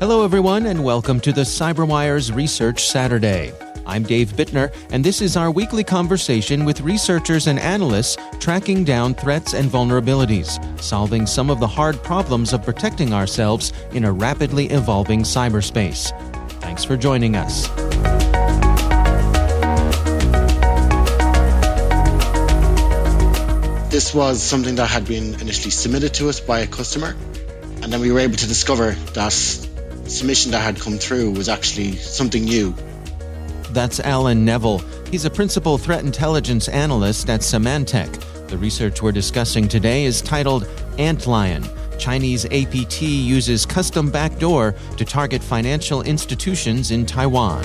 Hello, everyone, and welcome to the CyberWire's Research Saturday. I'm Dave Bittner, and this is our weekly conversation with researchers and analysts tracking down threats and vulnerabilities, solving some of the hard problems of protecting ourselves in a rapidly evolving cyberspace. Thanks for joining us. This was something that had been initially submitted to us by a customer, and then we were able to discover that submission that had come through was actually something new that's Alan Neville. He's a principal threat intelligence analyst at Symantec. The research we're discussing today is titled Antlion. Chinese APT uses custom backdoor to target financial institutions in Taiwan.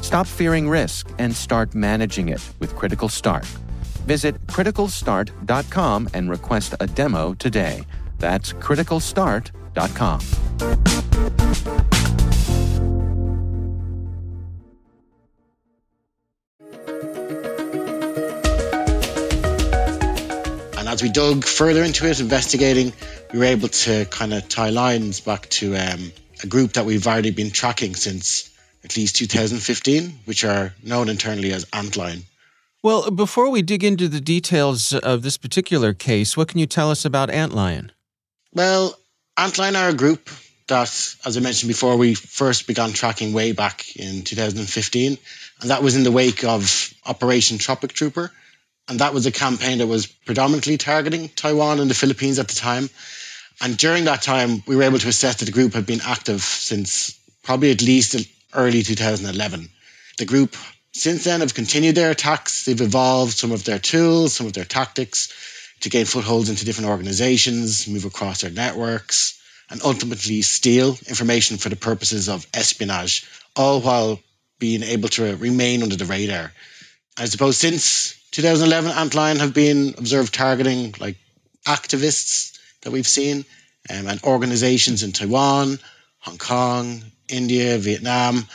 Stop fearing risk and start managing it with Critical Start. Visit criticalstart.com and request a demo today. That's criticalstart.com. And as we dug further into it, investigating, we were able to kind of tie lines back to um, a group that we've already been tracking since at least 2015, which are known internally as Antlion. Well, before we dig into the details of this particular case, what can you tell us about Antlion? Well, Antlion are a group that, as I mentioned before, we first began tracking way back in 2015. And that was in the wake of Operation Tropic Trooper. And that was a campaign that was predominantly targeting Taiwan and the Philippines at the time. And during that time, we were able to assess that the group had been active since probably at least early 2011. The group since then have continued their attacks. They've evolved some of their tools, some of their tactics to gain footholds into different organizations, move across their networks, and ultimately steal information for the purposes of espionage, all while being able to remain under the radar. I suppose since 2011, Antlion have been observed targeting like activists that we've seen um, and organizations in Taiwan, Hong Kong, India, Vietnam,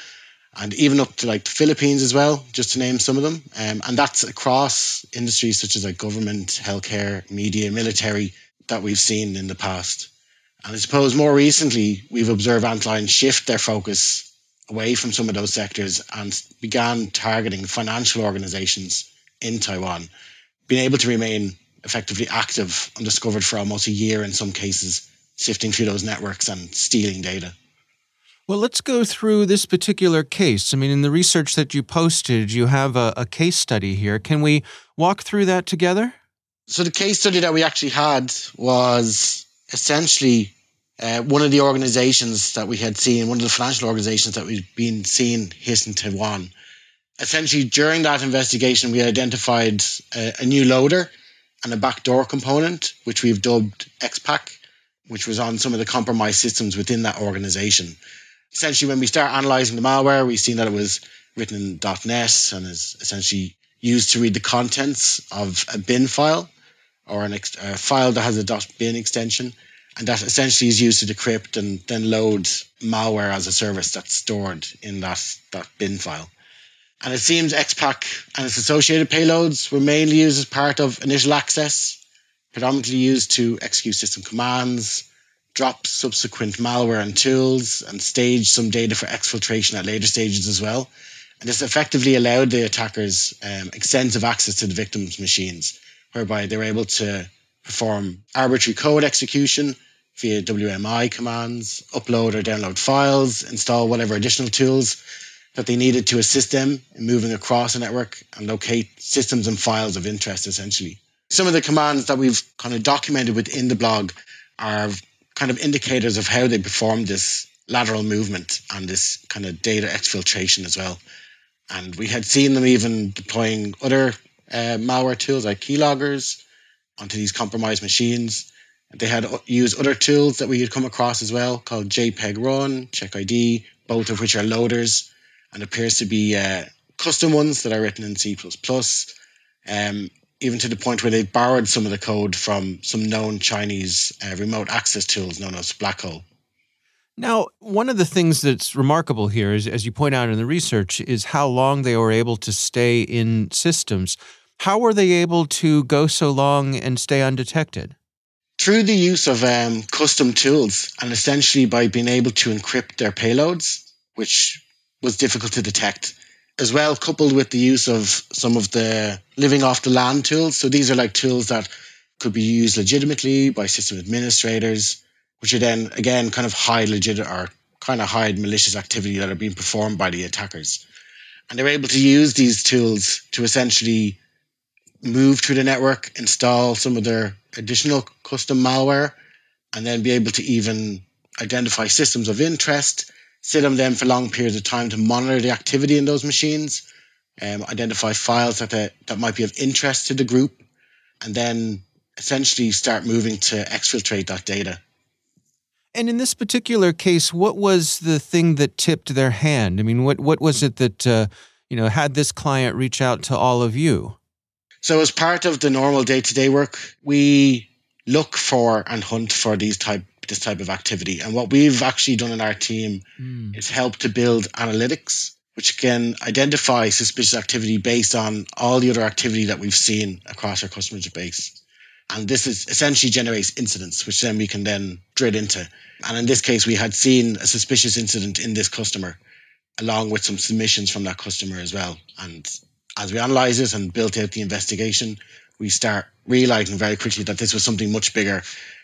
and even up to like the Philippines as well, just to name some of them. Um, and that's across industries such as like government, healthcare, media, military that we've seen in the past. And I suppose more recently, we've observed Antlion shift their focus away from some of those sectors and began targeting financial organizations in Taiwan, being able to remain effectively active undiscovered for almost a year in some cases, sifting through those networks and stealing data. Well, let's go through this particular case. I mean, in the research that you posted, you have a, a, case study here. Can we walk through that together? So the case study that we actually had was essentially uh, one of the organizations that we had seen, one of the financial organizations that we've been seeing hit in Taiwan. Essentially, during that investigation, we identified a, a new loader and a backdoor component, which we've dubbed XPack, which was on some of the compromised systems within that organization. Essentially, when we start analyzing the malware, we've seen that it was written in .NET and is essentially used to read the contents of a bin file or ex- a file that has a .bin extension and that essentially is used to decrypt and then load malware as a service that's stored in that, that bin file. And it seems XPack and its associated payloads were mainly used as part of initial access, predominantly used to execute system commands, drop subsequent malware and tools, and stage some data for exfiltration at later stages as well. And this effectively allowed the attackers um, extensive access to the victims' machines, whereby they were able to perform arbitrary code execution via WMI commands, upload or download files, install whatever additional tools that they needed to assist them in moving across a network and locate systems and files of interest, essentially. Some of the commands that we've kind of documented within the blog are kind of indicators of how they perform this lateral movement and this kind of data exfiltration as well. And we had seen them even deploying other uh, malware tools like keyloggers onto these compromised machines. They had used other tools that we had come across as well called JPEG Run, Check ID, both of which are loaders and appears to be uh, custom ones that are written in C++, um, even to the point where they borrowed some of the code from some known Chinese uh, remote access tools known as Blackhole. Now, one of the things that's remarkable here is, as you point out in the research, is how long they were able to stay in systems. How were they able to go so long and stay undetected? Through the use of um, custom tools and essentially by being able to encrypt their payloads, which was difficult to detect. As well, coupled with the use of some of the living off the land tools. So these are like tools that could be used legitimately by system administrators, which are then again kind of hide legit or kind of hide malicious activity that are being performed by the attackers. And they're able to use these tools to essentially move through the network, install some of their additional custom malware, and then be able to even identify systems of interest sit on them for long periods of time to monitor the activity in those machines, um, identify files that, they, that might be of interest to the group, and then essentially start moving to exfiltrate that data. And in this particular case, what was the thing that tipped their hand? I mean, what what was it that uh, you know had this client reach out to all of you? So, as part of the normal day to day work, we look for and hunt for these type this type of activity. And what we've actually done in our team mm. is help to build analytics which can identify suspicious activity based on all the other activity that we've seen across our customer base. And this is essentially generates incidents, which then we can then drill into. And in this case, we had seen a suspicious incident in this customer, along with some submissions from that customer as well. And as we analyze it and built out the investigation, we start realizing very quickly that this was something much bigger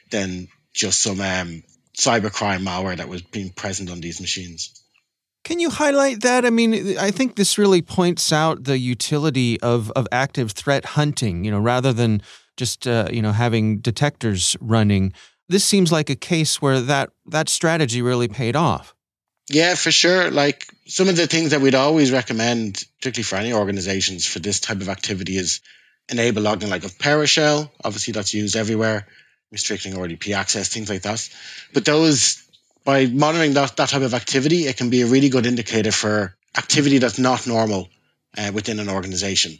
than just some um, cybercrime malware that was being present on these machines. Can you highlight that? I mean, I think this really points out the utility of of active threat hunting. You know, rather than just uh, you know having detectors running. This seems like a case where that that strategy really paid off. Yeah, for sure. Like some of the things that we'd always recommend, particularly for any organizations for this type of activity, is enable logging like of PowerShell. Obviously, that's used everywhere restricting RDP access, things like that. But those, by monitoring that, that type of activity, it can be a really good indicator for activity that's not normal uh, within an organization.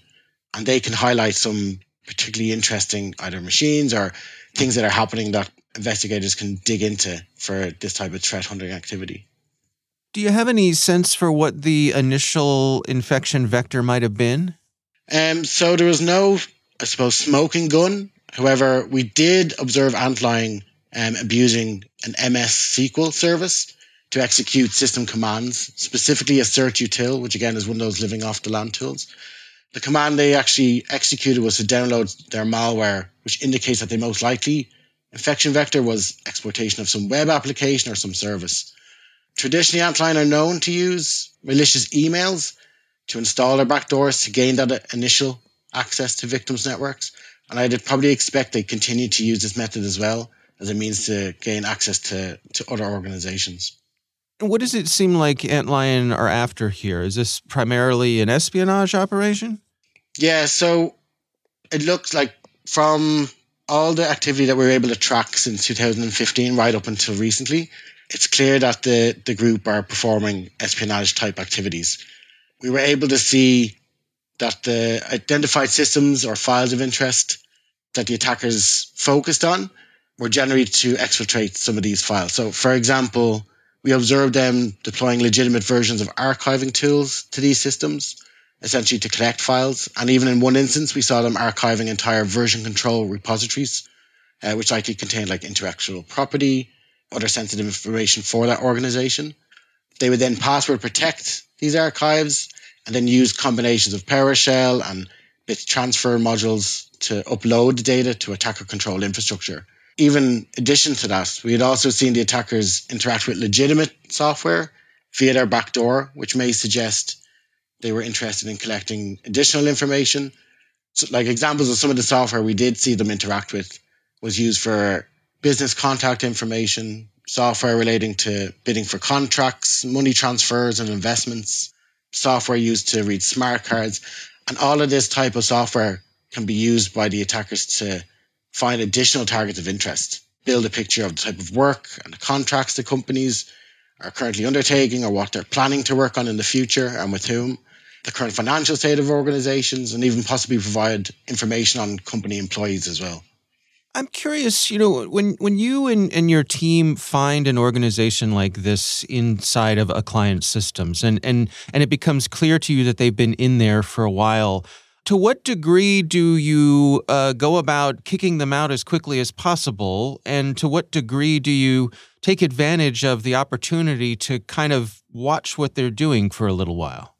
And they can highlight some particularly interesting either machines or things that are happening that investigators can dig into for this type of threat hunting activity. Do you have any sense for what the initial infection vector might have been? Um, so there was no, I suppose, smoking gun However, we did observe Antlion um, abusing an MS SQL service to execute system commands, specifically a certutil, which again is one of those living off the land tools. The command they actually executed was to download their malware, which indicates that the most likely infection vector was exploitation of some web application or some service. Traditionally, Antlion are known to use malicious emails to install their backdoors to gain that initial access to victims' networks And I'd probably expect they continue to use this method as well as a means to gain access to, to other organizations. What does it seem like Antlion are after here? Is this primarily an espionage operation? Yeah, so it looks like from all the activity that we were able to track since 2015 right up until recently, it's clear that the, the group are performing espionage type activities. We were able to see that the identified systems or files of interest that the attackers focused on were generally to exfiltrate some of these files. So, for example, we observed them deploying legitimate versions of archiving tools to these systems, essentially to collect files. And even in one instance, we saw them archiving entire version control repositories, uh, which likely contained like intellectual property, other sensitive information for that organization. They would then password protect these archives and then use combinations of PowerShell and bit transfer modules to upload the data to attacker control infrastructure. Even addition to that, we had also seen the attackers interact with legitimate software via their backdoor, which may suggest they were interested in collecting additional information. So, like examples of some of the software we did see them interact with was used for business contact information, software relating to bidding for contracts, money transfers and investments, software used to read smart cards. And all of this type of software can be used by the attackers to find additional targets of interest, build a picture of the type of work and the contracts the companies are currently undertaking or what they're planning to work on in the future and with whom, the current financial state of organizations, and even possibly provide information on company employees as well. I'm curious, you know, when when you and, and your team find an organization like this inside of a client's systems and, and and it becomes clear to you that they've been in there for a while, to what degree do you uh, go about kicking them out as quickly as possible? And to what degree do you take advantage of the opportunity to kind of watch what they're doing for a little while?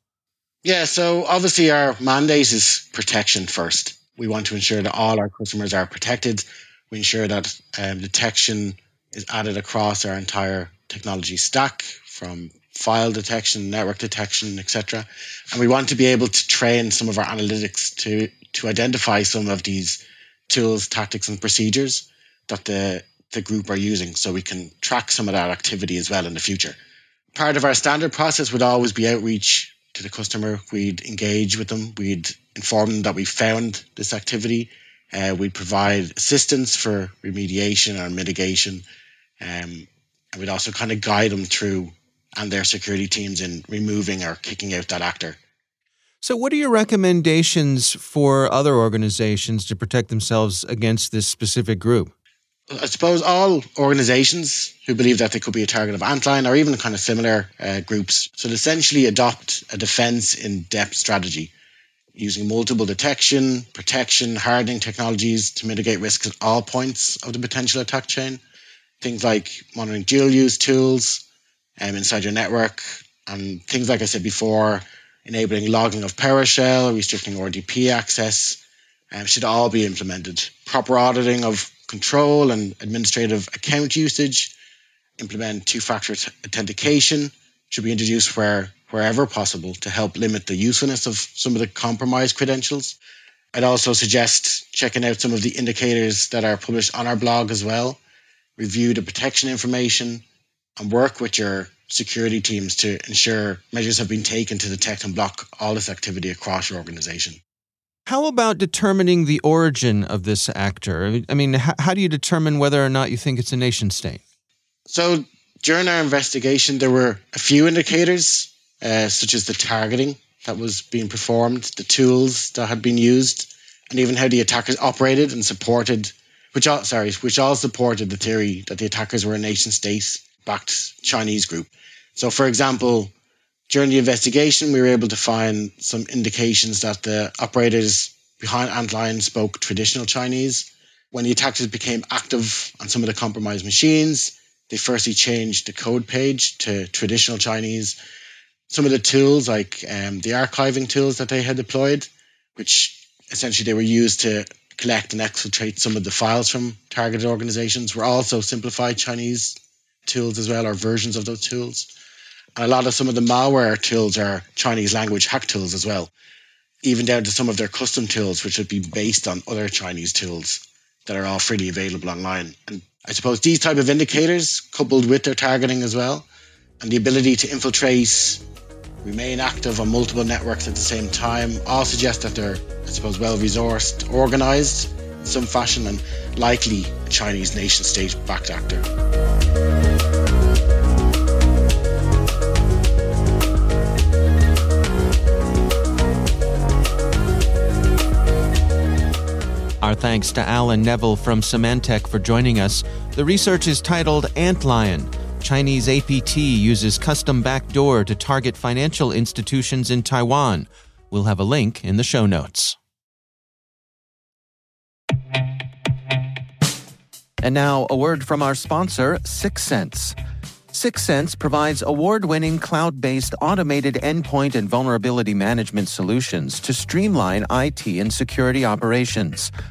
Yeah, so obviously our mandate is protection first. We want to ensure that all our customers are protected. We ensure that um, detection is added across our entire technology stack from file detection, network detection, etc. And we want to be able to train some of our analytics to to identify some of these tools, tactics, and procedures that the the group are using, so we can track some of that activity as well in the future. Part of our standard process would always be outreach to the customer. We'd engage with them. We'd inform them that we found this activity. Uh, we'd provide assistance for remediation or mitigation. Um, and we'd also kind of guide them through and their security teams in removing or kicking out that actor. So, what are your recommendations for other organizations to protect themselves against this specific group? I suppose all organizations who believe that they could be a target of Antlion or even kind of similar uh, groups should essentially adopt a defense in depth strategy using multiple detection, protection, hardening technologies to mitigate risks at all points of the potential attack chain. Things like monitoring dual use tools, um, inside your network. And things like I said before, enabling logging of PowerShell, restricting RDP access, um, should all be implemented. Proper auditing of control and administrative account usage, implement two-factor authentication should be introduced where wherever possible to help limit the usefulness of some of the compromised credentials. I'd also suggest checking out some of the indicators that are published on our blog as well. Review the protection information, and work with your security teams to ensure measures have been taken to detect and block all this activity across your organization. How about determining the origin of this actor? I mean, how do you determine whether or not you think it's a nation state? So, during our investigation, there were a few indicators, uh, such as the targeting that was being performed, the tools that had been used, and even how the attackers operated and supported, which all, sorry, which all supported the theory that the attackers were a nation state backed Chinese group. So, for example, during the investigation, we were able to find some indications that the operators behind Antlion spoke traditional Chinese. When the attackers became active on some of the compromised machines, they firstly changed the code page to traditional Chinese. Some of the tools, like um, the archiving tools that they had deployed, which essentially they were used to collect and exfiltrate some of the files from targeted organizations, were also simplified Chinese tools as well, or versions of those tools. And a lot of some of the malware tools are Chinese language hack tools as well. even down to some of their custom tools, which would be based on other Chinese tools that are all freely available online. And I suppose these type of indicators, coupled with their targeting as well, and the ability to infiltrate, remain active on multiple networks at the same time, all suggest that they're, I suppose, well resourced, organized in some fashion, and likely a Chinese nation state backed actor. Our thanks to Alan Neville from Symantec for joining us. The research is titled Antlion. Chinese APT uses custom backdoor to target financial institutions in Taiwan. We'll have a link in the show notes. And now, a word from our sponsor, Syxsense. Syxsense provides award winning cloud based automated endpoint and vulnerability management solutions to streamline IT and security operations.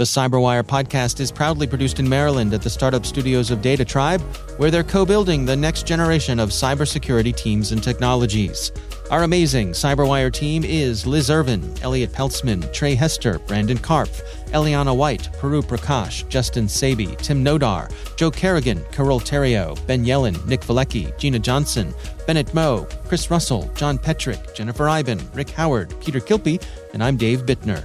The Cyberwire podcast is proudly produced in Maryland at the startup studios of DataTribe, where they're co building the next generation of cybersecurity teams and technologies. Our amazing Cyberwire team is Liz Irvin, Elliott Peltzman, Tré Hester, Brandon Karpf, Eliana White, Puru Prakash, Justin Sabie, Tim Nodar, Joe Carrigan, Carole Theriault, Ben Yelin, Nick Veliky, Gina Johnson, Bennett Moe, Chris Russell, John Petrik, Jennifer Eiben, Rick Howard, Peter Kilpe, and I'm Dave Bittner.